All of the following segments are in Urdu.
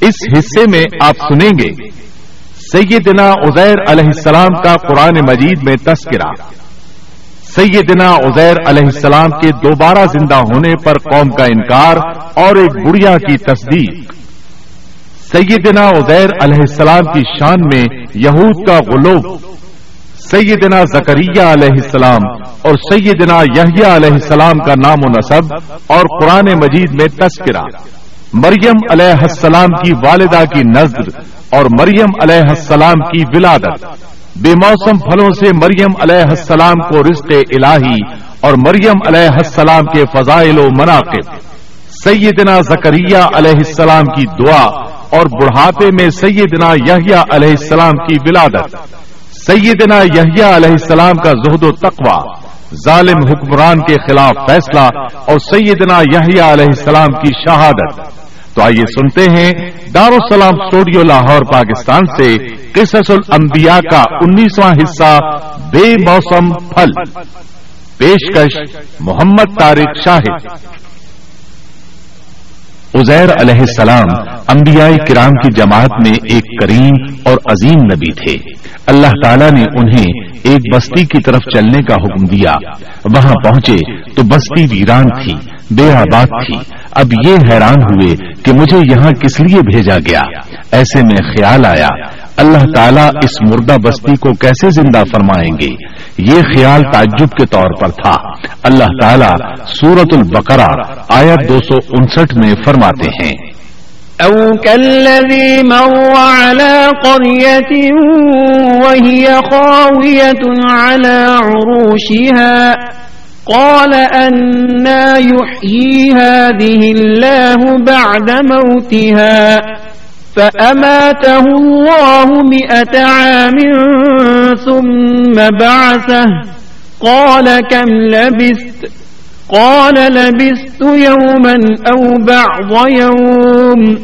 اس حصے میں آپ سنیں گے۔ سیدنا عزیر علیہ السلام کا قرآن مجید میں تذکرہ۔ سیدنا عزیر علیہ السلام کے دوبارہ زندہ ہونے پر قوم کا انکار اور ایک بڑھیا کی تصدیق۔ سیدنا عزیر علیہ السلام کی شان میں یہود کا غلوب۔ سیدنا زکریہ علیہ السلام اور سیدنا یحییٰ علیہ السلام کا نام و نصب اور قرآن مجید میں تذکرہ۔ مریم علیہ السلام کی والدہ کی نظر اور مریم علیہ السلام کی ولادت۔ بے موسم پھلوں سے مریم علیہ السلام کو رزق الہی اور مریم علیہ السلام کے فضائل و مناقب۔ سیدنا زکریہ علیہ السلام کی دعا اور بڑھاپے میں سیدنا یحییٰ علیہ السلام کی ولادت۔ سیدنا یحییٰ علیہ السلام کا زہد و تقوی۔ ظالم حکمران کے خلاف فیصلہ اور سیدنا یحییٰ علیہ السلام کی شہادت۔ تو آئیے سنتے ہیں دارالسلام اسٹوڈیو لاہور، پاکستان سے قصص الانبیاء کا انیسواں حصہ بے موسم پھل۔ پیشکش محمد طارق شاہد۔ عزیر علیہ السلام انبیاء کرام کی جماعت میں ایک کریم اور عظیم نبی تھے۔ اللہ تعالیٰ نے انہیں ایک بستی کی طرف چلنے کا حکم دیا۔ وہاں پہنچے تو بستی ویران تھی۔ بے آباد تھی۔ اب یہ حیران ہوئے کہ مجھے یہاں کس لیے بھیجا گیا۔ ایسے میں خیال آیا۔ اللہ تعالیٰ اس مردہ بستی کو کیسے زندہ فرمائیں گے؟ یہ خیال تعجب کے طور پر تھا۔ اللہ تعالیٰ سورت البقرہ آیت دو سو انسٹھ میں فرماتے ہیں۔ او كالذي مر على قرية وهي خاوية على عروشها قال أنا يحيي هذه الله بعد موتها فأماته الله مئة عام ثم بعثه قال كم لبثت؟ قال لبثت يوما أو بعض يوم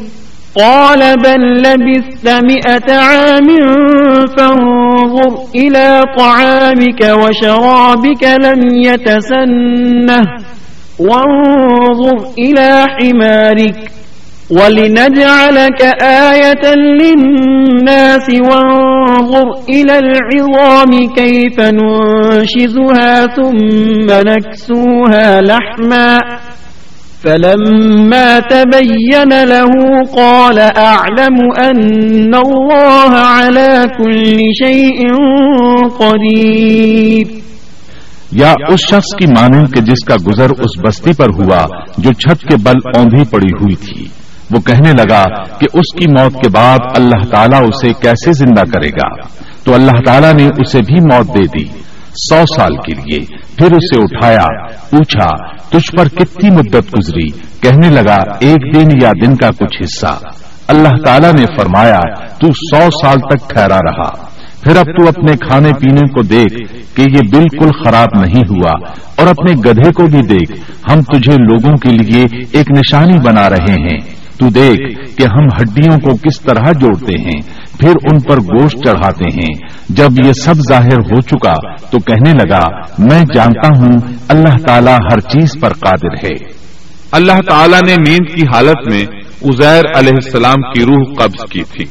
قال بل لبثت مئة عام فانظر إلى طعامك وشرابك لم يتسنه وانظر إلى حمارك ولنجعلك آية للناس وانظر إلى العظام كيف ننشزها ثم نكسوها لحما فلما تبين له قال أعلم أن الله على كل شيء قدير. یا اس شخص کی مانند کہ جس کا گزر اس بستی پر ہوا جو چھت کے بل اوندھی پڑی ہوئی تھی۔ وہ کہنے لگا کہ اس کی موت کے بعد اللہ تعالیٰ اسے کیسے زندہ کرے گا؟ تو اللہ تعالیٰ نے اسے بھی موت دے دی۔ سو سال کے لیے پھر اسے اٹھایا، پوچھا، تجھ پر کتنی مدت گزری؟ کہنے لگا، ایک دن یا دن کا کچھ حصہ۔ اللہ تعالیٰ نے فرمایا، تو سو سال تک ٹھہرا رہا۔ پھر اب تو اپنے کھانے پینے کو دیکھ کہ یہ بالکل خراب نہیں ہوا اور اپنے گدھے کو بھی دیکھ، ہم تجھے لوگوں کے لیے ایک نشانی بنا رہے ہیں۔ تو دیکھ کہ ہم ہڈیوں کو کس طرح جوڑتے ہیں۔ پھر ان پر گوشت چڑھاتے ہیں۔ جب یہ سب ظاہر ہو چکا تو کہنے لگا، میں جانتا ہوں اللہ تعالیٰ ہر چیز پر قادر ہے۔ اللہ تعالیٰ نے نیند کی حالت میں ازیر علیہ السلام کی روح قبض کی تھی۔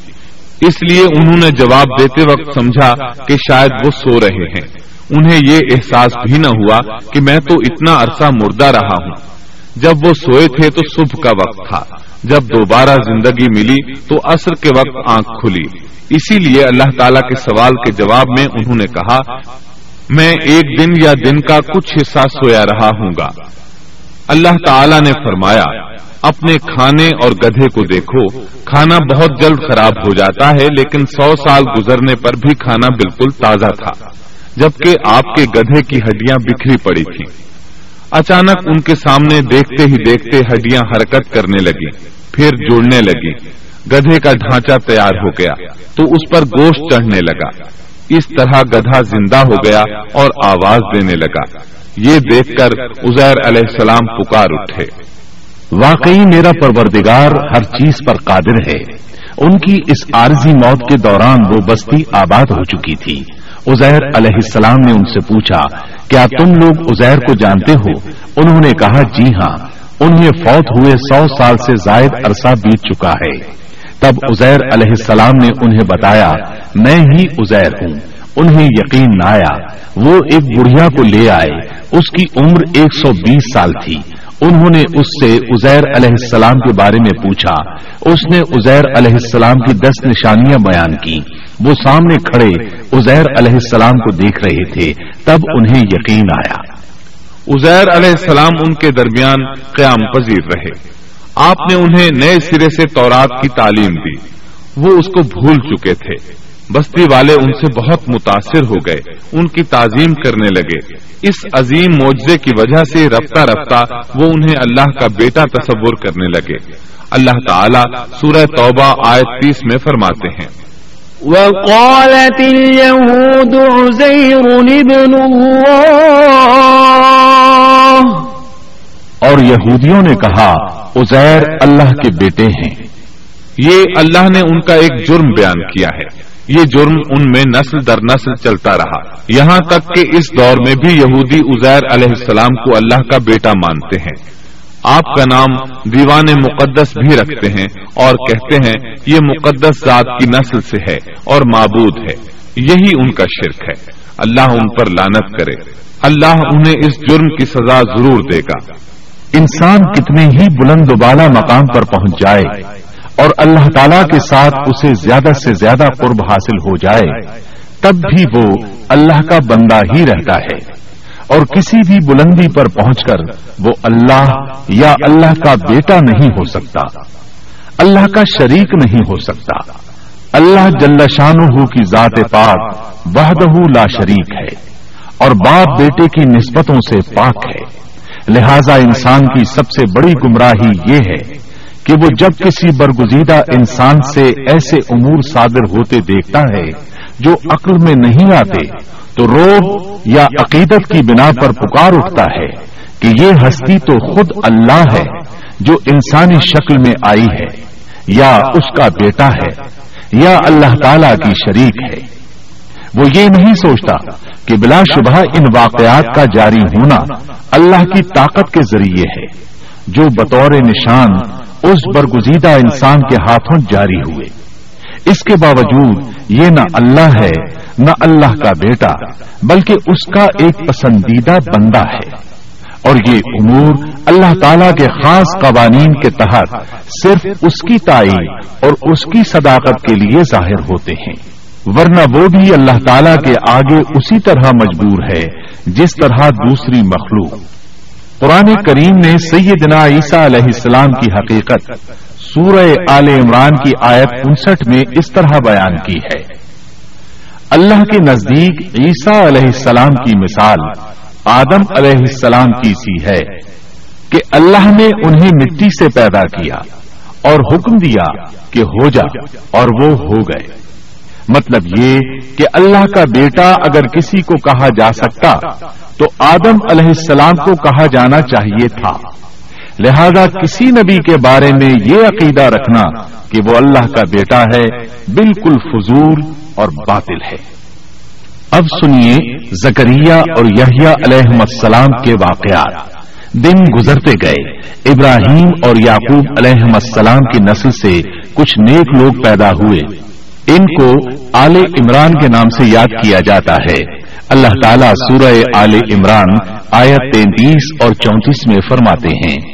اس لیے انہوں نے جواب دیتے وقت سمجھا کہ شاید وہ سو رہے ہیں۔ انہیں یہ احساس بھی نہ ہوا کہ میں تو اتنا عرصہ مردہ رہا ہوں۔ جب وہ سوئے تھے تو صبح کا وقت تھا۔ جب دوبارہ زندگی ملی تو عصر کے وقت آنکھ کھلی۔ اسی لیے اللہ تعالیٰ کے سوال کے جواب میں انہوں نے کہا، میں ایک دن یا دن کا کچھ حصہ سویا رہا ہوں گا۔ اللہ تعالیٰ نے فرمایا، اپنے کھانے اور گدھے کو دیکھو۔ کھانا بہت جلد خراب ہو جاتا ہے، لیکن سو سال گزرنے پر بھی کھانا بالکل تازہ تھا، جبکہ آپ کے گدھے کی ہڈیاں بکھری پڑی تھیں۔ اچانک ان کے سامنے دیکھتے ہی دیکھتے ہڈیاں حرکت کرنے لگی پھر جوڑنے لگی۔ گدھے کا ڈھانچہ تیار ہو گیا تو اس پر گوشت چڑھنے لگا۔ اس طرح گدھا زندہ ہو گیا اور آواز دینے لگا۔ یہ دیکھ کر ازیر علیہ السلام پکار اٹھے۔ واقعی میرا پروردگار ہر چیز پر قادر ہے۔ ان کی اس عارضی موت کے دوران وہ بستی آباد ہو چکی تھی۔ ازیر علیہ السلام نے ان سے پوچھا، کیا تم لوگ ازیر کو جانتے ہو؟ انہوں نے کہا جی ہاں۔ انہیں فوت ہوئے سو سال سے زائد عرصہ بیت چکا ہے۔ تب ازیر علیہ السلام نے انہیں بتایا، میں ہی ازیر ہوں، انہیں یقین نہ آیا۔ وہ ایک بڑھیا کو لے آئے، اس کی عمر ایک سو بیس سال تھی۔ انہوں نے اس سے ازیر علیہ السلام کے بارے میں پوچھا۔ اس نے ازیر علیہ السلام کی دس نشانیاں بیان کی۔ وہ سامنے کھڑے ازیر علیہ السلام کو دیکھ رہے تھے۔ تب انہیں یقین آیا۔ ازیر علیہ السلام ان کے درمیان قیام پذیر رہے۔ آپ نے انہیں نئے سرے سے تورات کی تعلیم دی۔ وہ اس کو بھول چکے تھے۔ بستی والے ان سے بہت متاثر ہو گئے۔ ان کی تعظیم کرنے لگے۔ اس عظیم معجزے کی وجہ سے رفتہ رفتہ وہ انہیں اللہ کا بیٹا تصور کرنے لگے۔ اللہ تعالیٰ سورہ توبہ آیت تیس میں فرماتے ہیں۔ وقالت اليهود عزير ابن اور یہودیوں نے کہا، عزیر اللہ کے بیٹے ہیں۔ یہ اللہ نے ان کا ایک جرم بیان کیا ہے۔ یہ جرم ان میں نسل در نسل چلتا رہا۔ یہاں تک کہ اس دور میں بھی یہودی ازیر علیہ السلام کو اللہ کا بیٹا مانتے ہیں۔ آپ کا نام دیوان مقدس بھی رکھتے ہیں اور کہتے ہیں یہ مقدس ذات کی نسل سے ہے اور معبود ہے۔ یہی ان کا شرک ہے۔ اللہ ان پر لانت کرے۔ اللہ انہیں اس جرم کی سزا ضرور دے گا۔ انسان کتنے ہی بلند و بالا مقام پر پہنچ جائے اور اللہ تعالی کے ساتھ اسے زیادہ سے زیادہ قرب حاصل ہو جائے، تب بھی وہ اللہ کا بندہ ہی رہتا ہے۔ اور کسی بھی بلندی پر پہنچ کر وہ اللہ یا اللہ کا بیٹا نہیں ہو سکتا۔ اللہ کا شریک نہیں ہو سکتا۔ اللہ جل شانہ کی ذات پاک وحدہ لا شریک ہے اور باپ بیٹے کی نسبتوں سے پاک ہے۔ لہذا انسان کی سب سے بڑی گمراہی یہ ہے کہ وہ جب کسی برگزیدہ انسان سے ایسے امور صادر ہوتے دیکھتا ہے جو عقل میں نہیں آتے تو روب یا عقیدت کی بنا پر پکار اٹھتا ہے کہ یہ ہستی تو خود اللہ ہے جو انسانی شکل میں آئی ہے، یا اس کا بیٹا ہے، یا اللہ تعالی کی شریک ہے۔ وہ یہ نہیں سوچتا کہ بلا شبہ ان واقعات کا جاری ہونا اللہ کی طاقت کے ذریعے ہے، جو بطور نشان اس برگزیدہ انسان کے ہاتھوں جاری ہوئے۔ اس کے باوجود یہ نہ اللہ ہے نہ اللہ کا بیٹا، بلکہ اس کا ایک پسندیدہ بندہ ہے۔ اور یہ امور اللہ تعالی کے خاص قوانین کے تحت صرف اس کی تعین اور اس کی صداقت کے لیے ظاہر ہوتے ہیں۔ ورنہ وہ بھی اللہ تعالی کے آگے اسی طرح مجبور ہے، جس طرح دوسری مخلوق۔ قرآن کریم نے سیدنا عیسیٰ علیہ السلام کی حقیقت، سورہ آل عمران کی آیت انسٹھ میں اس طرح بیان کی ہے۔ اللہ کے نزدیک عیسیٰ علیہ السلام کی مثال، آدم علیہ السلام کی سی ہے کہ اللہ نے انہیں مٹی سے پیدا کیا اور حکم دیا کہ ہو جا اور وہ ہو گئے۔ مطلب یہ کہ اللہ کا بیٹا اگر کسی کو کہا جا سکتا تو آدم علیہ السلام کو کہا جانا چاہیے تھا۔ لہذا کسی نبی کے بارے میں یہ عقیدہ رکھنا کہ وہ اللہ کا بیٹا ہے، بالکل فضول اور باطل ہے۔ اب سنیے زکریہ اور یحییٰ علیہ السلام کے واقعات۔ دن گزرتے گئے۔ ابراہیم اور یعقوب علیہ السلام کی نسل سے کچھ نیک لوگ پیدا ہوئے۔ ان کو آل عمران کے نام سے یاد کیا جاتا ہے۔ اللہ تعالیٰ سورہ آل عمران آیت تینتیس اور چونتیس میں فرماتے ہیں۔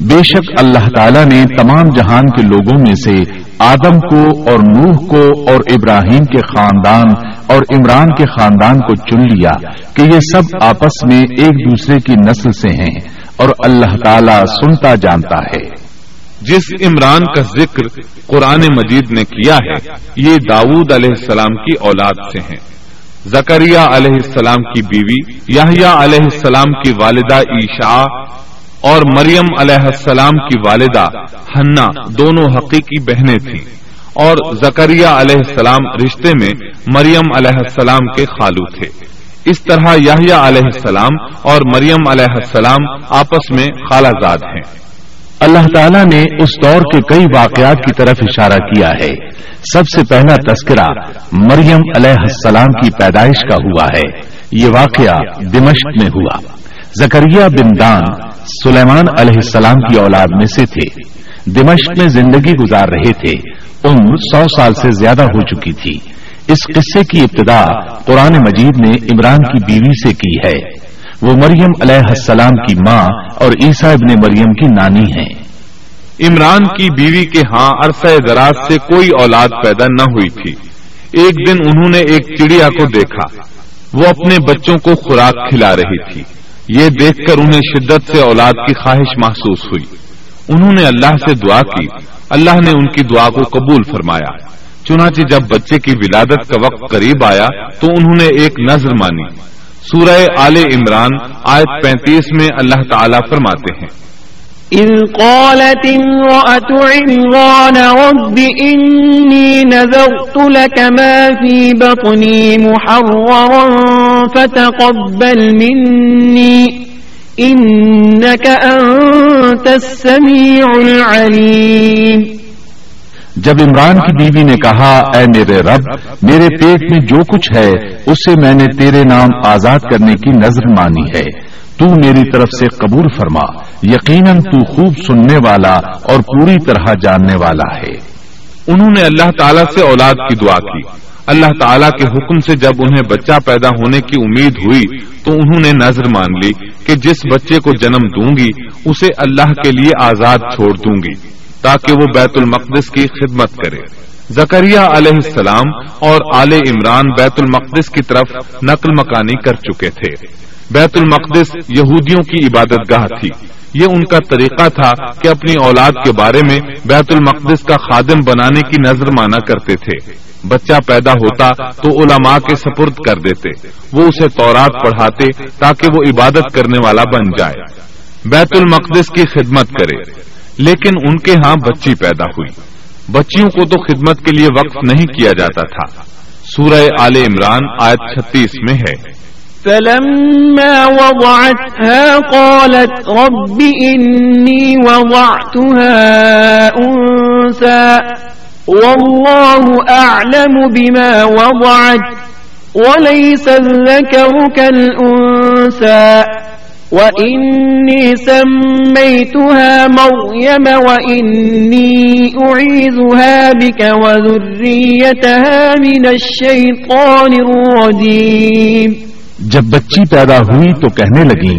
بے شک اللہ تعالیٰ نے تمام جہان کے لوگوں میں سے آدم کو اور نوح کو اور ابراہیم کے خاندان اور عمران کے خاندان کو چن لیا کہ یہ سب آپس میں ایک دوسرے کی نسل سے ہیں اور اللہ تعالیٰ سنتا جانتا ہے۔ جس عمران کا ذکر قرآن مجید نے کیا ہے، یہ داود علیہ السلام کی اولاد سے ہیں۔ زکریہ علیہ السلام کی بیوی یاہیا علیہ السلام کی والدہ عیشا اور مریم علیہ السلام کی والدہ ہنا دونوں حقیقی بہنیں تھیں اور زکریہ علیہ السلام رشتے میں مریم علیہ السلام کے خالو تھے۔ اس طرح یاہیا علیہ السلام اور مریم علیہ السلام آپس میں خالہ زاد ہیں۔ اللہ تعالیٰ نے اس دور کے کئی واقعات کی طرف اشارہ کیا ہے۔ سب سے پہلا تذکرہ مریم علیہ السلام کی پیدائش کا ہوا ہے۔ یہ واقعہ دمشق میں ہوا۔ زکریہ بن دان سلیمان علیہ السلام کی اولاد میں سے تھے۔ دمشق میں زندگی گزار رہے تھے۔ عمر سو سال سے زیادہ ہو چکی تھی۔ اس قصے کی ابتدا قرآن مجید نے عمران کی بیوی سے کی ہے۔ وہ مریم علیہ السلام کی ماں اور عیسیٰ ابن مریم کی نانی ہیں۔ عمران کی بیوی کے ہاں عرصہ دراز سے کوئی اولاد پیدا نہ ہوئی تھی۔ ایک دن انہوں نے ایک چڑیا کو دیکھا۔ وہ اپنے بچوں کو خوراک کھلا رہی تھی۔ یہ دیکھ کر انہیں شدت سے اولاد کی خواہش محسوس ہوئی۔ انہوں نے اللہ سے دعا کی۔ اللہ نے ان کی دعا کو قبول فرمایا۔ چنانچہ جب بچے کی ولادت کا وقت قریب آیا تو انہوں نے ایک نظر مانی۔ سورہ آل عمران آیت پینتیس میں اللہ تعالیٰ فرماتے ہیں۔ إذ قالت امرأة عمران رب إني نذرت لك ما في بطني محررا فتقبل مني إنك أنت السميع العليم جب عمران کی بیوی نے کہا، اے میرے رب، میرے پیٹ میں جو کچھ ہے، اسے میں نے تیرے نام آزاد کرنے کی نظر مانی ہے۔ تو میری طرف سے قبول فرما، یقیناً تو خوب سننے والا اور پوری طرح جاننے والا ہے۔ انہوں نے اللہ تعالیٰ سے اولاد کی دعا کی۔ اللہ تعالیٰ کے حکم سے جب انہیں بچہ پیدا ہونے کی امید ہوئی، تو انہوں نے نظر مان لی کہ جس بچے کو جنم دوں گی، اسے اللہ کے لیے آزاد چھوڑ دوں گی، تاکہ وہ بیت المقدس کی خدمت کرے۔ زکریہ علیہ السلام اور آل عمران بیت المقدس کی طرف نقل مکانی کر چکے تھے۔ بیت المقدس یہودیوں کی عبادت گاہ تھی۔ یہ ان کا طریقہ تھا کہ اپنی اولاد کے بارے میں بیت المقدس کا خادم بنانے کی نظر مانا کرتے تھے۔ بچہ پیدا ہوتا تو علماء کے سپرد کر دیتے۔ وہ اسے تورات پڑھاتے تاکہ وہ عبادت کرنے والا بن جائے۔ بیت المقدس کی خدمت کرے۔ لیکن ان کے ہاں بچی پیدا ہوئی۔ بچیوں کو تو خدمت کے لیے وقف نہیں کیا جاتا تھا۔ سورہ آل عمران آیت چھتیس میں ہے۔ فلما وضعتها قالت رب إني وضعتها أنسى والله أعلم بما وضعت وليس الذكر كالأنسى وإني سميتها مريم وإني أعيذها بك وذريتها من الشيطان الرجيم جب بچی پیدا ہوئی تو کہنے لگی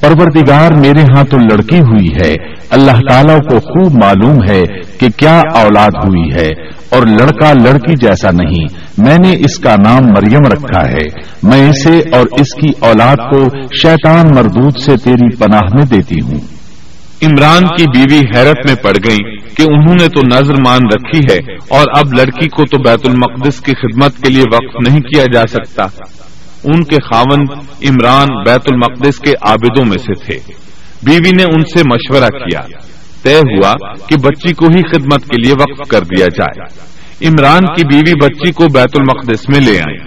پروردگار میرے ہاں تو لڑکی ہوئی ہے، اللہ تعالیٰ کو خوب معلوم ہے کہ کیا اولاد ہوئی ہے، اور لڑکا لڑکی جیسا نہیں، میں نے اس کا نام مریم رکھا ہے، میں اسے اور اس کی اولاد کو شیطان مردود سے تیری پناہ میں دیتی ہوں. عمران کی بیوی حیرت میں پڑ گئی کہ انہوں نے تو نظر مان رکھی ہے، اور اب لڑکی کو تو بیت المقدس کی خدمت کے لیے وقف نہیں کیا جا سکتا۔ ان کے خاون عمران بیت المقدس کے عابدوں میں سے تھے۔ بیوی نے ان سے مشورہ کیا۔ طے ہوا کہ بچی کو ہی خدمت کے لیے وقف کر دیا جائے۔ عمران کی بیوی بچی کو بیت المقدس میں لے آئی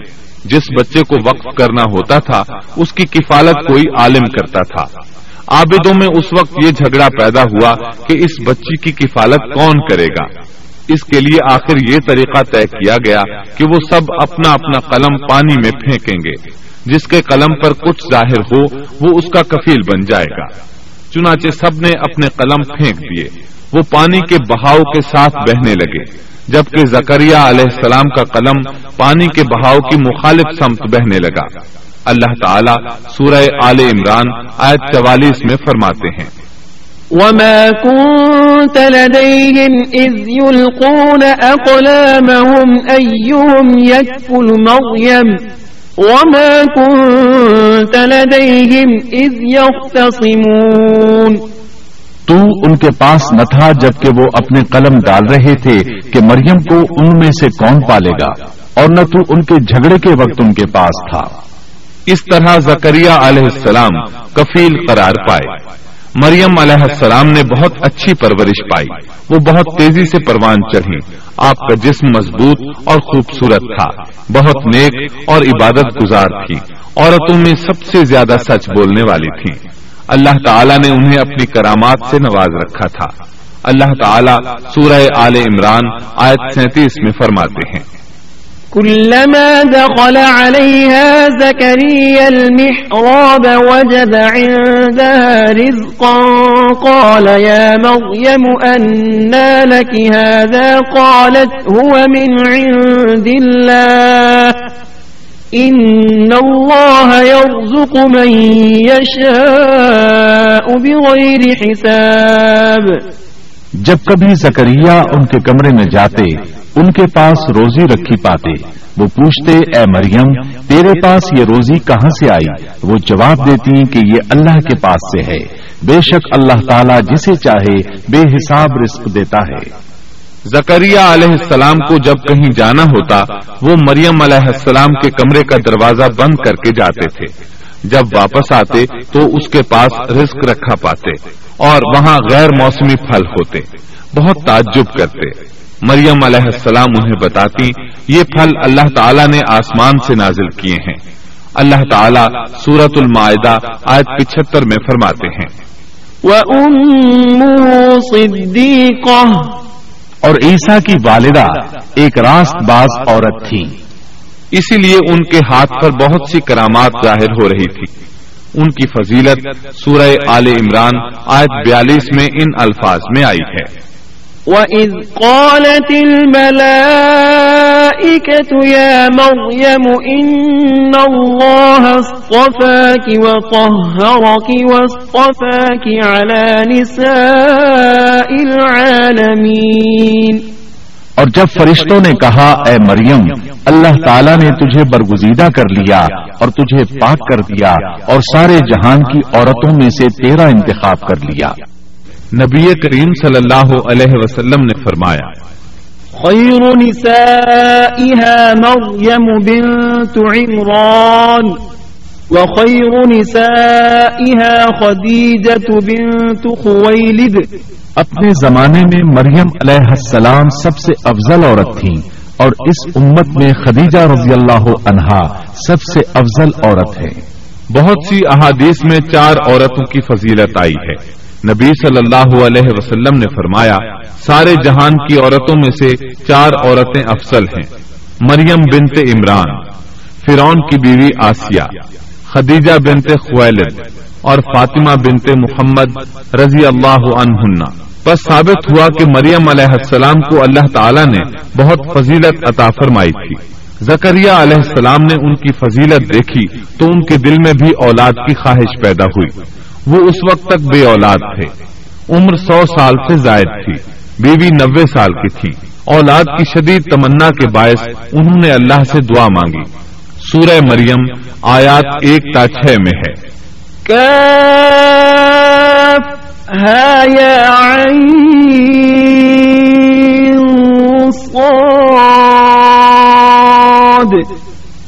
جس بچے کو وقف کرنا ہوتا تھا، اس کی کفالت کوئی عالم کرتا تھا۔ عابدوں میں اس وقت یہ جھگڑا پیدا ہوا کہ اس بچی کی کفالت کون کرے گا۔ اس کے لیے آخر یہ طریقہ طے کیا گیا کہ وہ سب اپنا اپنا قلم پانی میں پھینکیں گے۔ جس کے قلم پر کچھ ظاہر ہو، وہ اس کا کفیل بن جائے گا۔ چنانچہ سب نے اپنے قلم پھینک دیے۔ وہ پانی کے بہاؤ کے ساتھ بہنے لگے۔ جبکہ زکریہ علیہ السلام کا قلم پانی کے بہاؤ کی مخالف سمت بہنے لگا۔ اللہ تعالیٰ سورہ آل عمران آیت چوالیس میں فرماتے ہیں۔ وما كنت لديهم إذ يلقون أقلامهم أيهم يكفل مريم وما كنت لديهم إذ يختصمون تو ان کے پاس نہ تھا جبکہ وہ اپنے قلم ڈال رہے تھے کہ مریم کو ان میں سے کون پالے گا اور نہ تو ان کے جھگڑے کے وقت ان کے پاس تھا۔ اس طرح زکریہ علیہ السلام کفیل قرار پائے۔ مریم علیہ السلام نے بہت اچھی پرورش پائی۔ وہ بہت تیزی سے پروان چڑھی۔ آپ کا جسم مضبوط اور خوبصورت تھا۔ بہت نیک اور عبادت گزار تھی۔ عورتوں میں سب سے زیادہ سچ بولنے والی تھی اللہ تعالیٰ نے انہیں اپنی کرامات سے نواز رکھا تھا۔ اللہ تعالیٰ سورہ آل عمران آیت سینتیس میں فرماتے ہیں۔ كلما دخل عليها زكريا المحراب وجد عندها رزقا، قال يا مريم أنا لك هذا؟ قالت هو من عند الله. إن الله يرزق من يشاء بغير حساب. جب کبھی زکریہ ان کے کمرے میں جاتے ان کے پاس روزی رکھی پاتے۔ وہ پوچھتے، اے مریم، تیرے پاس یہ روزی کہاں سے آئی؟ وہ جواب دیتی کہ یہ اللہ کے پاس سے ہے۔ بے شک اللہ تعالیٰ جسے چاہے بے حساب رزق دیتا ہے۔ زکریہ علیہ السلام کو جب کہیں جانا ہوتا، وہ مریم علیہ السلام کے کمرے کا دروازہ بند کر کے جاتے تھے۔ جب واپس آتے تو اس کے پاس رزق رکھا پاتے اور وہاں غیر موسمی پھل ہوتے۔ بہت تعجب کرتے۔ مریم علیہ السلام انہیں بتاتی یہ پھل اللہ تعالیٰ نے آسمان سے نازل کیے ہیں۔ اللہ تعالیٰ سورت المائدہ آیت پچہتر میں فرماتے ہیں۔ اور عیسیٰ کی والدہ ایک راست باز عورت تھی۔ اسی لیے ان کے ہاتھ پر بہت سی کرامات ظاہر ہو رہی تھی۔ ان کی فضیلت سورہ آل عمران آیت بیالیس میں ان الفاظ میں آئی ہے۔ وَإِذْ قَالَتِ الْمَلَائِكَةُ يَا مَرْيَمُ إِنَّ اللَّهَ اصْطَفَاكِ وَطَهَّرَكِ وَاصْطَفَاكِ عَلَى نِسَاءِ الْعَالَمِينَ اور جب فرشتوں نے کہا، اے مریم، اللہ تعالیٰ نے تجھے برگزیدہ کر لیا اور تجھے پاک کر دیا اور سارے جہان کی عورتوں میں سے تیرا انتخاب کر لیا۔ نبی کریم صلی اللہ علیہ وسلم نے فرمایا خیر نسائها مریم بنت عمران وخير نسائها خديجة بنت خويلد اپنے زمانے میں مریم علیہ السلام سب سے افضل عورت تھی اور اس امت میں خدیجہ رضی اللہ عنہا سب سے افضل عورت ہے بہت سی احادیث میں چار عورتوں کی فضیلت آئی ہے۔ نبی صلی اللہ علیہ وسلم نے فرمایا، سارے جہان کی عورتوں میں سے چار عورتیں افضل ہیں، مریم بنت عمران فرون کی بیوی آسیہ، خدیجہ بنت خویلد اور فاطمہ بنت محمد رضی اللہ عنہ بس ثابت ہوا کہ مریم علیہ السلام کو اللہ تعالیٰ نے بہت فضیلت عطا فرمائی تھی۔ زکریہ علیہ السلام نے ان کی فضیلت دیکھی تو ان کے دل میں بھی اولاد کی خواہش پیدا ہوئی۔ وہ اس وقت تک بے اولاد تھے۔ عمر سو سال سے زائد تھی۔ بیوی نوے سال کی تھی۔ اولاد کی شدید تمنا کے باعث انہوں نے اللہ سے دعا مانگی۔ سورہ مریم آیات ایک تا چھ میں ہے۔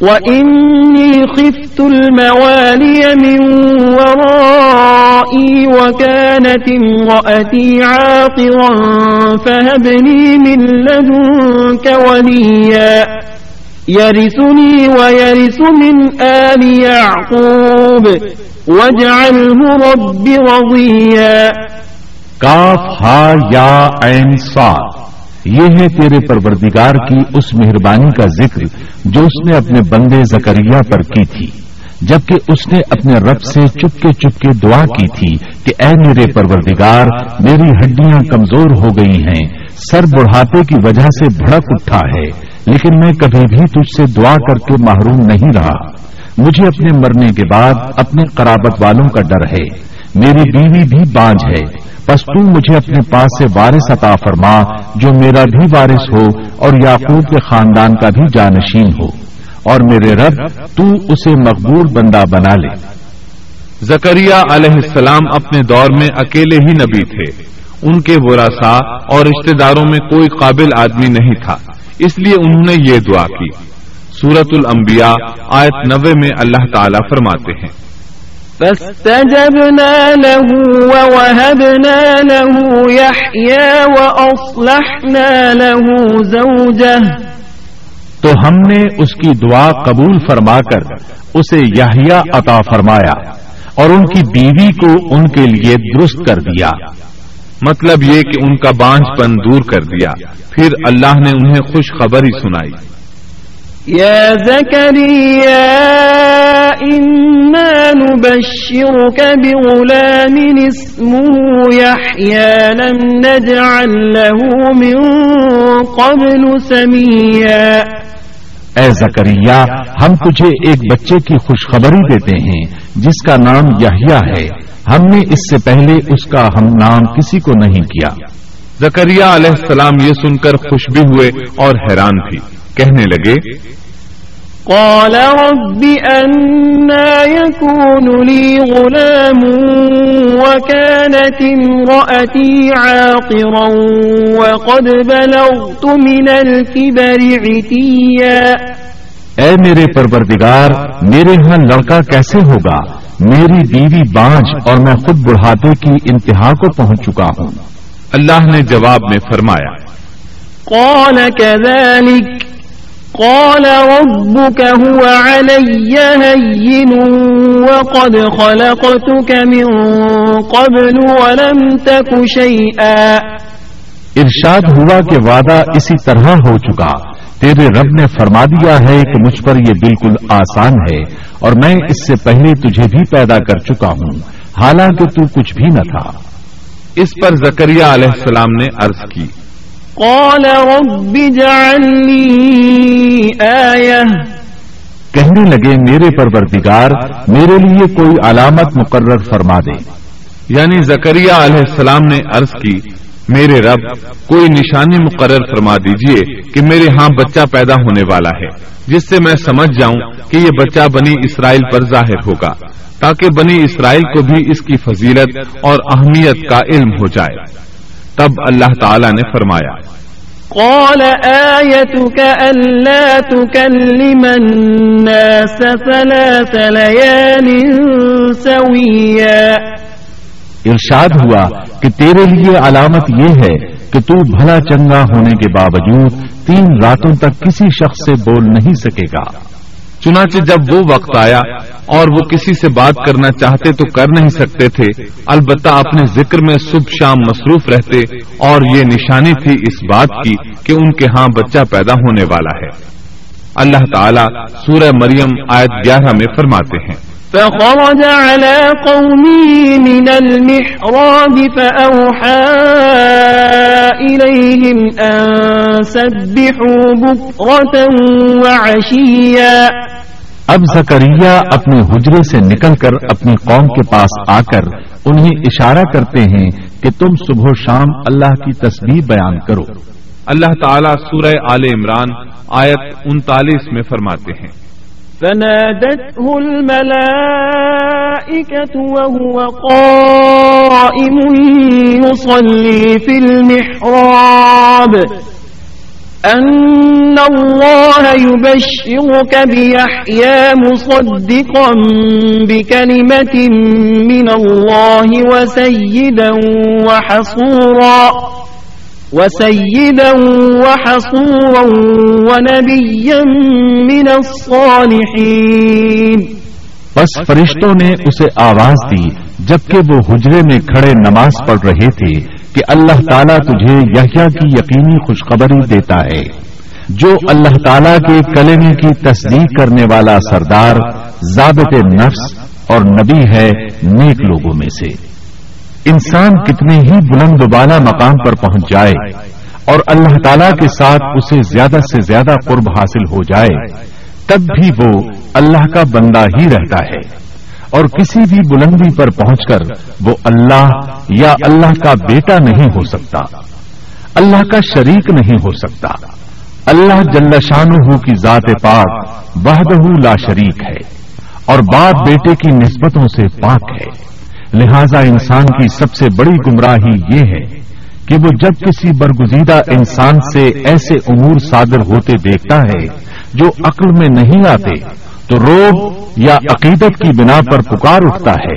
وإني خفت الموالي من ورائي وكانت امرأتي عاقرا فهبني من لدنك وليا يرثني ويرث من آل يعقوب واجعله رب رضيا کاف ہا یا عین صاد یہ ہے تیرے پروردگار کی اس مہربانی کا ذکر جو اس نے اپنے بندے زکریہ پر کی تھی، جبکہ اس نے اپنے رب سے چپکے چپکے دعا کی تھی کہ اے میرے پروردگار، میری ہڈیاں کمزور ہو گئی ہیں، سر بڑھاپے کی وجہ سے بھڑک اٹھا ہے، لیکن میں کبھی بھی تجھ سے دعا کر کے محروم نہیں رہا۔ مجھے اپنے مرنے کے بعد اپنے قرابت والوں کا ڈر ہے، میری بیوی بھی بانج ہے۔ بس تو مجھے اپنے پاس سے وارث عطا فرما، جو میرا بھی وارث ہو اور یعقوب کے خاندان کا بھی جانشین ہو۔ اور میرے رب، تو اسے مقبول بندہ بنا لے۔ زکریہ علیہ السلام اپنے دور میں اکیلے ہی نبی تھے۔ ان کے وراسا اور رشتہ داروں میں کوئی قابل آدمی نہیں تھا۔ اس لیے انہوں نے یہ دعا کی۔ سورت الانبیاء، آیت نوے میں اللہ تعالی فرماتے ہیں۔ فاستجبنا له ووهبنا له يحيى وأصلحنا له زوجه. تو ہم نے اس کی دعا قبول فرما کر اسے یحییٰ عطا فرمایا اور ان کی بیوی کو ان کے لیے درست کر دیا۔ مطلب یہ کہ ان کا بانج پن دور کر دیا۔ پھر اللہ نے انہیں خوشخبری سنائی۔ يا زكريا إنا نبشرك بغلام اسمه يحيى لم نجعل له من قبل سميا. اے زکریہ ہم تجھے ایک بچے کی خوشخبری دیتے ہیں جس کا نام یحییٰ ہے۔ ہم نے اس سے پہلے اس کا ہم نام کسی کو نہیں کیا۔ زکریہ علیہ السلام یہ سن کر خوش بھی ہوئے اور حیران بھی کہنے لگے قال رب أنا يكون لي غلام وكانت امرأتي عاقرا وقد بلغت من الكبر عتيا اے میرے پروردگار میرے ہاں لڑکا کیسے ہوگا؟ میری بیوی بانج اور میں خود بڑھاتے کی انتہا کو پہنچ چکا ہوں۔ اللہ نے جواب میں فرمایا قال كذلك قال ربك هو علي هين وقد خلقتك من قبل ولم تك شيئا. ارشاد ہوا کہ وعدہ اسی طرح ہو چکا۔ تیرے رب نے فرما دیا ہے کہ مجھ پر یہ بالکل آسان ہے اور میں اس سے پہلے تجھے بھی پیدا کر چکا ہوں، حالانکہ تو کچھ بھی نہ تھا۔ اس پر زکریہ علیہ السلام نے عرض کی۔ قال رب کہنے لگے، میرے پروردگار، میرے لیے کوئی علامت مقرر فرما دے۔ یعنی زکریہ علیہ السلام نے عرض کی، میرے رب، کوئی نشانی مقرر فرما دیجیے کہ میرے ہاں بچہ پیدا ہونے والا ہے، جس سے میں سمجھ جاؤں کہ یہ بچہ بنی اسرائیل پر ظاہر ہوگا، تاکہ بنی اسرائیل کو بھی اس کی فضیلت اور اہمیت کا علم ہو جائے۔ تب اللہ تعالی نے فرمایا قال آيتك ألا تكلم الناس ثلاث ليال سويا. ارشاد ہوا کہ تیرے لیے علامت یہ ہے کہ تو بھلا چنگا ہونے کے باوجود تین راتوں تک کسی شخص سے بول نہیں سکے گا۔ چنانچہ جب وہ وقت آیا اور وہ کسی سے بات کرنا چاہتے تو کر نہیں سکتے تھے، البتہ اپنے ذکر میں صبح شام مصروف رہتے اور یہ نشانی تھی اس بات کی کہ ان کے ہاں بچہ پیدا ہونے والا ہے۔ اللہ تعالیٰ سورہ مریم آیت گیارہ میں فرماتے ہیں۔ فخرج على قومه من المحراب فأوحى إليهم أن سبحوا بكرة وعشيا اب زکریہ اپنے حجرے سے نکل کر اپنی قوم کے پاس آ کر انہیں اشارہ کرتے ہیں کہ تم صبح و شام اللہ کی تصویر بیان کرو۔ اللہ تعالیٰ سورہ آل عمران آیت انتالیس میں فرماتے ہیں۔ فنادته الملائكة وهو قائم يصلي في المحراب۔ أن الله يبشرك بيحيى مصدقا بكلمة من الله وسيدا وحصورا وسيدا وحصورا ونبيا من الصالحين. بس فرشتوں نے اسے آواز دی جبکہ وہ حجرے میں کھڑے نماز پڑھ رہے تھے۔ کہ اللہ تعالیٰ تجھے یحییٰ کی یقینی خوشخبری دیتا ہے۔ جو اللہ تعالیٰ کے کلمے کی تصدیق کرنے والا سردار، ضابط نفس اور نبی ہے نیک لوگوں میں سے۔ انسان کتنے ہی بلند و بالا مقام پر پہنچ جائے اور اللہ تعالی کے ساتھ اسے زیادہ سے زیادہ قرب حاصل ہو جائے، تب بھی وہ اللہ کا بندہ ہی رہتا ہے۔ اور کسی بھی بلندی پر پہنچ کر وہ اللہ یا اللہ کا بیٹا نہیں ہو سکتا۔ اللہ کا شریک نہیں ہو سکتا۔ اللہ جل شانہ کی ذات پاک بہدہ لا شریک ہے اور باپ بیٹے کی نسبتوں سے پاک ہے۔ لہذا انسان کی سب سے بڑی گمراہی یہ ہے کہ وہ جب کسی برگزیدہ انسان سے ایسے امور صادر ہوتے دیکھتا ہے جو عقل میں نہیں آتے، تو روب یا عقیدت کی بنا پر پکار اٹھتا ہے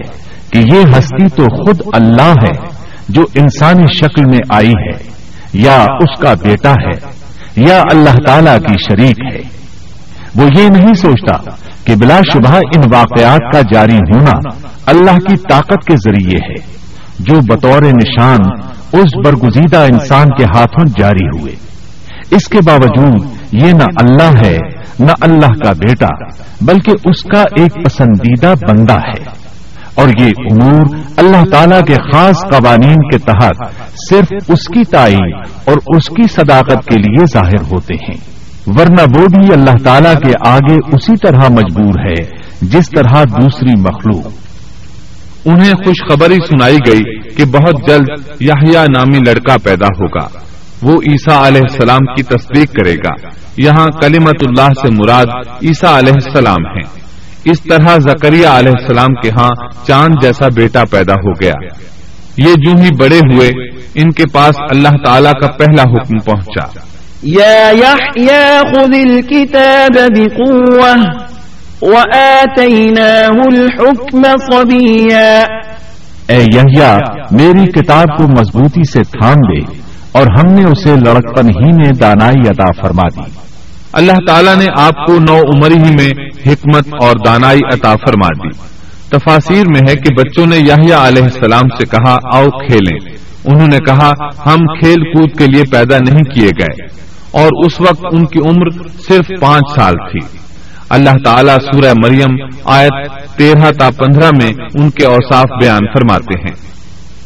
کہ یہ ہستی تو خود اللہ ہے جو انسانی شکل میں آئی ہے، یا اس کا بیٹا ہے، یا اللہ تعالی کی شریک ہے۔ وہ یہ نہیں سوچتا کہ بلا شبہ ان واقعات کا جاری ہونا اللہ کی طاقت کے ذریعے ہے، جو بطور نشان اس برگزیدہ انسان کے ہاتھوں جاری ہوئے۔ اس کے باوجود یہ نہ اللہ ہے، نہ اللہ کا بیٹا، بلکہ اس کا ایک پسندیدہ بندہ ہے۔ اور یہ امور اللہ تعالی کے خاص قوانین کے تحت صرف اس کی تعین اور اس کی صداقت کے لیے ظاہر ہوتے ہیں۔ ورنہ وہ بھی اللہ تعالی کے آگے اسی طرح مجبور ہے، جس طرح دوسری مخلوق۔ انہیں خوشخبری سنائی گئی کہ بہت جلد یحییٰ نامی لڑکا پیدا ہوگا۔ وہ عیسیٰ علیہ السلام کی تصدیق کرے گا۔ یہاں کلیمت اللہ سے مراد عیسیٰ علیہ السلام ہیں۔ اس طرح زکریہ علیہ السلام کے ہاں چاند جیسا بیٹا پیدا ہو گیا۔ یہ جو ہی بڑے ہوئے ان کے پاس اللہ تعالی کا پہلا حکم پہنچا۔ یا خذ الكتاب الحكم صبيا اے یحییٰ میری کتاب کو مضبوطی سے تھام دے اور ہم نے اسے لڑکپن ہی میں دانائی عطا فرما دی۔ اللہ تعالیٰ نے آپ کو نو عمر ہی میں حکمت اور دانائی عطا فرما دی۔ تفاصیر میں ہے کہ بچوں نے یاہیا علیہ السلام سے کہا، آؤ کھیلیں۔ انہوں نے کہا، ہم کھیل کود کے لیے پیدا نہیں کیے گئے۔ اور اس وقت ان کی عمر صرف پانچ سال تھی۔ اللہ تعالیٰ سورہ مریم آیت تیرہ تا پندرہ میں ان کے اوصاف بیان فرماتے ہیں۔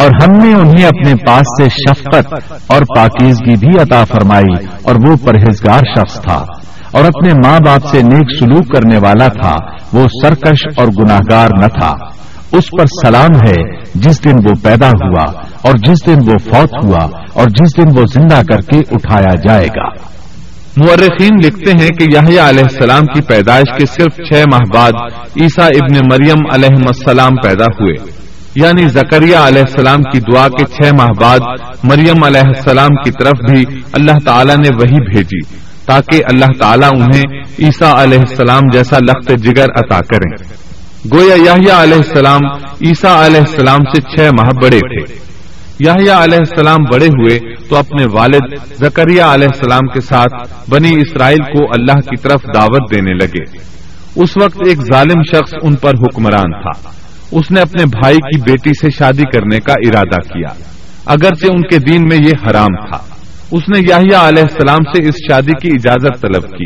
اور ہم نے انہیں اپنے پاس سے شفقت اور پاکیزگی بھی عطا فرمائی اور وہ پرہیزگار شخص تھا اور اپنے ماں باپ سے نیک سلوک کرنے والا تھا، وہ سرکش اور گناہ گار نہ تھا۔ اس پر سلام ہے جس دن وہ پیدا ہوا اور جس دن وہ فوت ہوا اور جس دن وہ زندہ کر کے اٹھایا جائے گا۔ مورخین لکھتے ہیں کہ یحییٰ علیہ السلام کی پیدائش کے صرف چھ ماہ بعد عیسیٰ ابن مریم علیہ السلام پیدا ہوئے۔ یعنی زکریہ علیہ السلام کی دعا کے چھ ماہ بعد مریم علیہ السلام کی طرف بھی اللہ تعالیٰ نے وہی بھیجی تاکہ اللہ تعالیٰ انہیں عیسیٰ علیہ السلام جیسا لخت جگر عطا کریں۔ گویا یاہیا علیہ السلام عیسیٰ علیہ السلام سے چھ ماہ بڑے تھے۔ یاہیا علیہ السلام بڑے ہوئے تو اپنے والد زکریہ علیہ السلام کے ساتھ بنی اسرائیل کو اللہ کی طرف دعوت دینے لگے۔ اس وقت ایک ظالم شخص ان پر حکمران تھا۔ اس نے اپنے بھائی کی بیٹی سے شادی کرنے کا ارادہ کیا۔ اگرچہ ان کے دین میں یہ حرام تھا۔ اس نے یاہیا علیہ السلام سے اس شادی کی اجازت طلب کی۔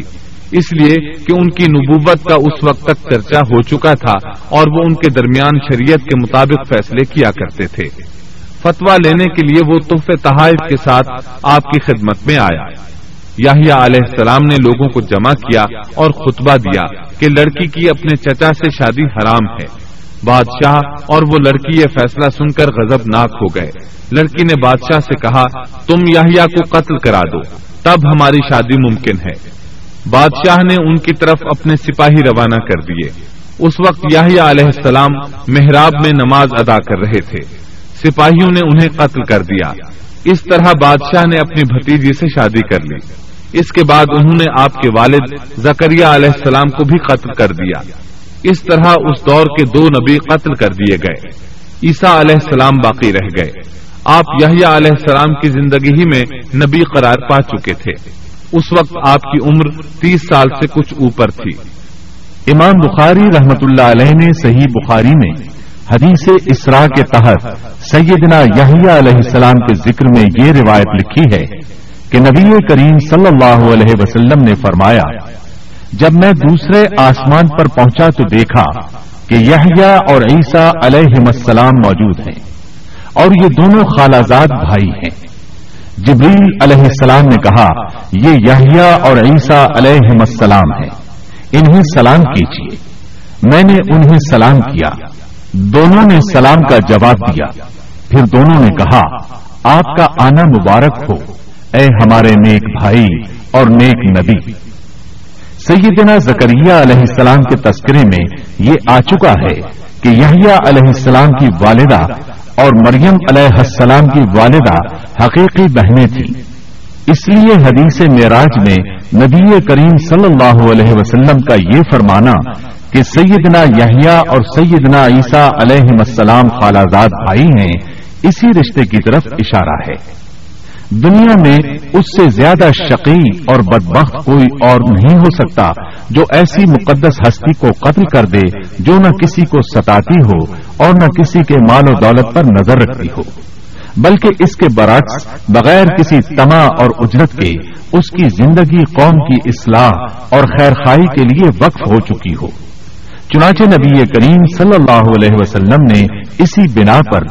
اس لیے کہ ان کی نبوت کا اس وقت تک چرچا ہو چکا تھا اور وہ ان کے درمیان شریعت کے مطابق فیصلے کیا کرتے تھے۔ فتوا لینے کے لیے وہ تحف تحائف کے ساتھ آپ کی خدمت میں آیا۔ یاہیا علیہ السلام نے لوگوں کو جمع کیا اور خطبہ دیا کہ لڑکی کی اپنے چچا سے شادی حرام ہے۔ بادشاہ اور وہ لڑکی یہ فیصلہ سن کر غضب ناک ہو گئے۔ لڑکی نے بادشاہ سے کہا، تم یاہیا کو قتل کرا دو، تب ہماری شادی ممکن ہے۔ بادشاہ نے ان کی طرف اپنے سپاہی روانہ کر دیے۔ اس وقت یاہیا علیہ السلام محراب میں نماز ادا کر رہے تھے۔ سپاہیوں نے انہیں قتل کر دیا۔ اس طرح بادشاہ نے اپنی بھتیجی سے شادی کر لی۔ اس کے بعد انہوں نے آپ کے والد زکریہ علیہ السلام کو بھی قتل کر دیا۔ اس طرح اس دور کے دو نبی قتل کر دیے گئے۔ عیسیٰ علیہ السلام باقی رہ گئے۔ آپ یحییٰ علیہ السلام کی زندگی ہی میں نبی قرار پا چکے تھے۔ اس وقت آپ کی عمر تیس سال سے کچھ اوپر تھی۔ امام بخاری رحمت اللہ علیہ نے صحیح بخاری میں حدیث اسرا کے تحت سیدنا یحییٰ علیہ السلام کے ذکر میں یہ روایت لکھی ہے کہ نبی کریم صلی اللہ علیہ وسلم نے فرمایا جب میں دوسرے آسمان پر پہنچا تو دیکھا کہ یحییٰ اور عیسیٰ علیہ السلام موجود ہیں اور یہ دونوں خالازاد بھائی ہیں۔ جبریل علیہ السلام نے کہا، یہ یحییٰ اور عیسیٰ علیہ السلام ہیں۔ انہیں سلام کیجیے۔ میں نے انہیں سلام کیا۔ دونوں نے سلام کا جواب دیا۔ پھر دونوں نے کہا، آپ کا آنا مبارک ہو، اے ہمارے نیک بھائی اور نیک نبی۔ سیدنا زکریہ علیہ السلام کے تذکرے میں یہ آ چکا ہے کہ یحییٰ علیہ السلام کی والدہ اور مریم علیہ السلام کی والدہ حقیقی بہنیں تھیں۔ اس لیے حدیث معراج میں نبی کریم صلی اللہ علیہ وسلم کا یہ فرمانا کہ سیدنا یحییٰ اور سیدنا عیسیٰ علیہ السلام خالازاد بھائی ہیں، اسی رشتے کی طرف اشارہ ہے۔ دنیا میں اس سے زیادہ شقی اور بدبخت کوئی اور نہیں ہو سکتا جو ایسی مقدس ہستی کو قتل کر دے جو نہ کسی کو ستاتی ہو اور نہ کسی کے مال و دولت پر نظر رکھتی ہو بلکہ اس کے برعکس بغیر کسی تما اور اجرت کے اس کی زندگی قوم کی اصلاح اور خیر خائی کے لیے وقف ہو چکی ہو۔ چنانچہ نبی کریم صلی اللہ علیہ وسلم نے اسی بنا پر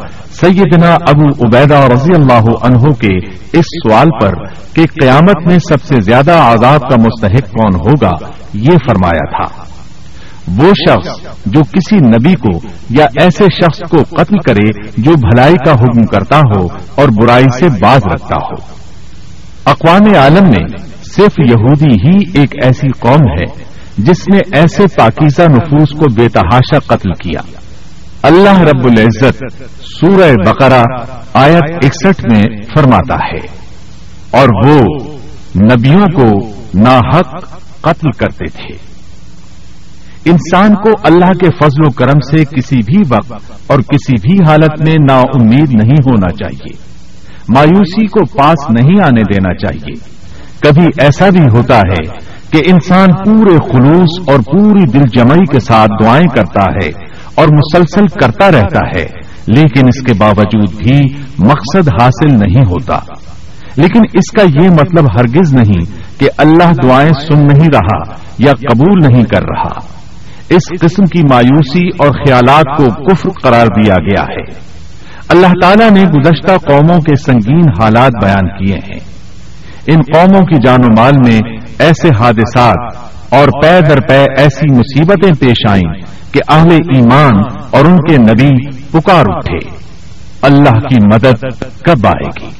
سیدنا ابو عبیدہ رضی اللہ عنہ کے اس سوال پر کہ قیامت میں سب سے زیادہ عذاب کا مستحق کون ہوگا، یہ فرمایا تھا۔ وہ شخص جو کسی نبی کو یا ایسے شخص کو قتل کرے جو بھلائی کا حکم کرتا ہو اور برائی سے باز رکھتا ہو۔ اقوام عالم میں صرف یہودی ہی ایک ایسی قوم ہے جس نے ایسے پاکیزہ نفوس کو بے تحاشا قتل کیا۔ اللہ رب العزت سورہ بقرہ آیت اکسٹھ میں فرماتا ہے۔ اور وہ نبیوں کو ناحق قتل کرتے تھے۔ انسان کو اللہ کے فضل و کرم سے کسی بھی وقت اور کسی بھی حالت میں نا امید نہیں ہونا چاہیے۔ مایوسی کو پاس نہیں آنے دینا چاہیے۔ کبھی ایسا بھی ہوتا ہے کہ انسان پورے خلوص اور پوری دل جمعی کے ساتھ دعائیں کرتا ہے۔ اور مسلسل کرتا رہتا ہے، لیکن اس کے باوجود بھی مقصد حاصل نہیں ہوتا۔ لیکن اس کا یہ مطلب ہرگز نہیں کہ اللہ دعائیں سن نہیں رہا یا قبول نہیں کر رہا۔ اس قسم کی مایوسی اور خیالات کو کفر قرار دیا گیا ہے۔ اللہ تعالیٰ نے گزشتہ قوموں کے سنگین حالات بیان کیے ہیں۔ ان قوموں کی جان و مال میں ایسے حادثات اور پے در پے ایسی مصیبتیں پیش آئیں کہ اہل ایمان اور ان کے نبی پکار اٹھے اللہ کی مدد کب آئے گی؟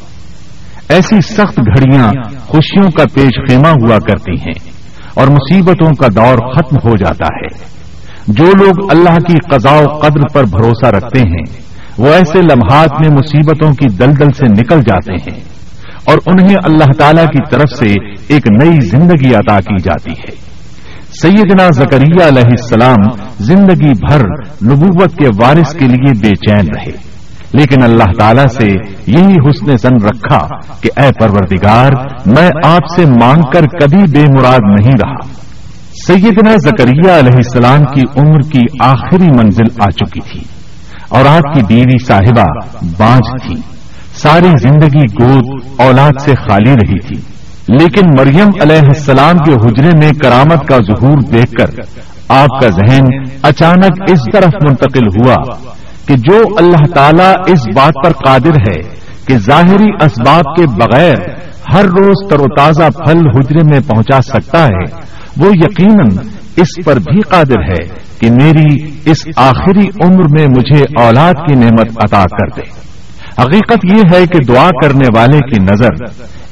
ایسی سخت گھڑیاں خوشیوں کا پیش خیمہ ہوا کرتی ہیں اور مصیبتوں کا دور ختم ہو جاتا ہے۔ جو لوگ اللہ کی قضاء و قدر پر بھروسہ رکھتے ہیں، وہ ایسے لمحات میں مصیبتوں کی دلدل سے نکل جاتے ہیں اور انہیں اللہ تعالی کی طرف سے ایک نئی زندگی عطا کی جاتی ہے۔ سیدنا زکریہ علیہ السلام زندگی بھر نبوت کے وارث کے لیے بے چین رہے۔ لیکن اللہ تعالیٰ سے یہی حسن زن رکھا کہ اے پروردگار، میں آپ سے مانگ کر کبھی بے مراد نہیں رہا۔ سیدنا زکریہ علیہ السلام کی عمر کی آخری منزل آ چکی تھی اور آپ کی بیوی صاحبہ بانج تھی۔ ساری زندگی گود اولاد سے خالی رہی تھی۔ لیکن مریم علیہ السلام کے حجرے میں کرامت کا ظہور دیکھ کر آپ کا ذہن اچانک اس طرف منتقل ہوا کہ جو اللہ تعالیٰ اس بات پر قادر ہے کہ ظاہری اسباب کے بغیر ہر روز تر و تازہ پھل حجرے میں پہنچا سکتا ہے، وہ یقیناً اس پر بھی قادر ہے کہ میری اس آخری عمر میں مجھے اولاد کی نعمت عطا کر دے۔ حقیقت یہ ہے کہ دعا کرنے والے کی نظر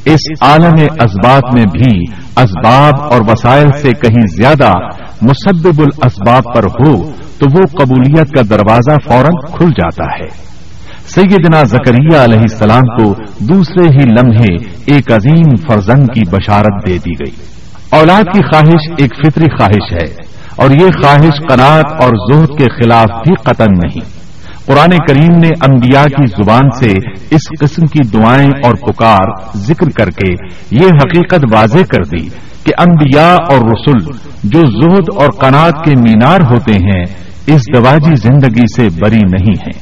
اس عالم اسباب میں بھی اسباب اور وسائل سے کہیں زیادہ مسبب الاسباب پر ہو تو وہ قبولیت کا دروازہ فوراً کھل جاتا ہے۔ سیدنا زکریہ علیہ السلام کو دوسرے ہی لمحے ایک عظیم فرزن کی بشارت دے دی گئی۔ اولاد کی خواہش ایک فطری خواہش ہے اور یہ خواہش قناعت اور زہد کے خلاف بھی قطن نہیں۔ قرآن کریم نے انبیاء کی زبان سے اس قسم کی دعائیں اور پکار ذکر کر کے یہ حقیقت واضح کر دی کہ انبیاء اور رسول جو زہد اور قناعت کے مینار ہوتے ہیں، اس دواجی زندگی سے بری نہیں ہیں۔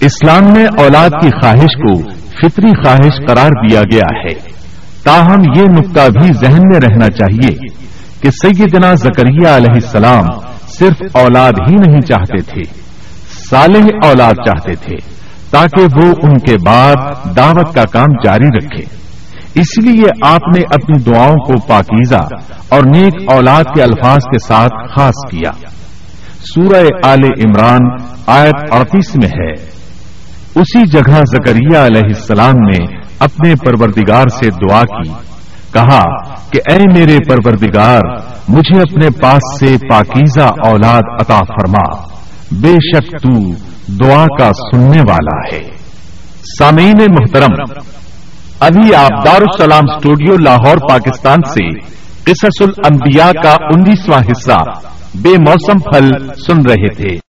اسلام میں اولاد کی خواہش کو فطری خواہش قرار دیا گیا ہے۔ تاہم یہ نقطہ بھی ذہن میں رہنا چاہیے کہ سیدنا زکریہ علیہ السلام صرف اولاد ہی نہیں چاہتے تھے۔ صالح اولاد چاہتے تھے تاکہ وہ ان کے بعد دعوت کا کام جاری رکھے۔ اس لیے آپ نے اپنی دعاؤں کو پاکیزہ اور نیک اولاد کے الفاظ کے ساتھ خاص کیا۔ سورہ آل عمران آیت اڑتیس میں ہے۔ اسی جگہ زکریہ علیہ السلام نے اپنے پروردگار سے دعا کی۔ کہا کہ اے میرے پروردگار، مجھے اپنے پاس سے پاکیزہ اولاد عطا فرما۔ بے شک تو دعا کا سننے والا ہے۔ سامعین محترم، ابھی آپ دارالسلام اسٹوڈیو لاہور، پاکستان سے قصص الانبیاء کا انیسواں حصہ بے موسم پھل سن رہے تھے۔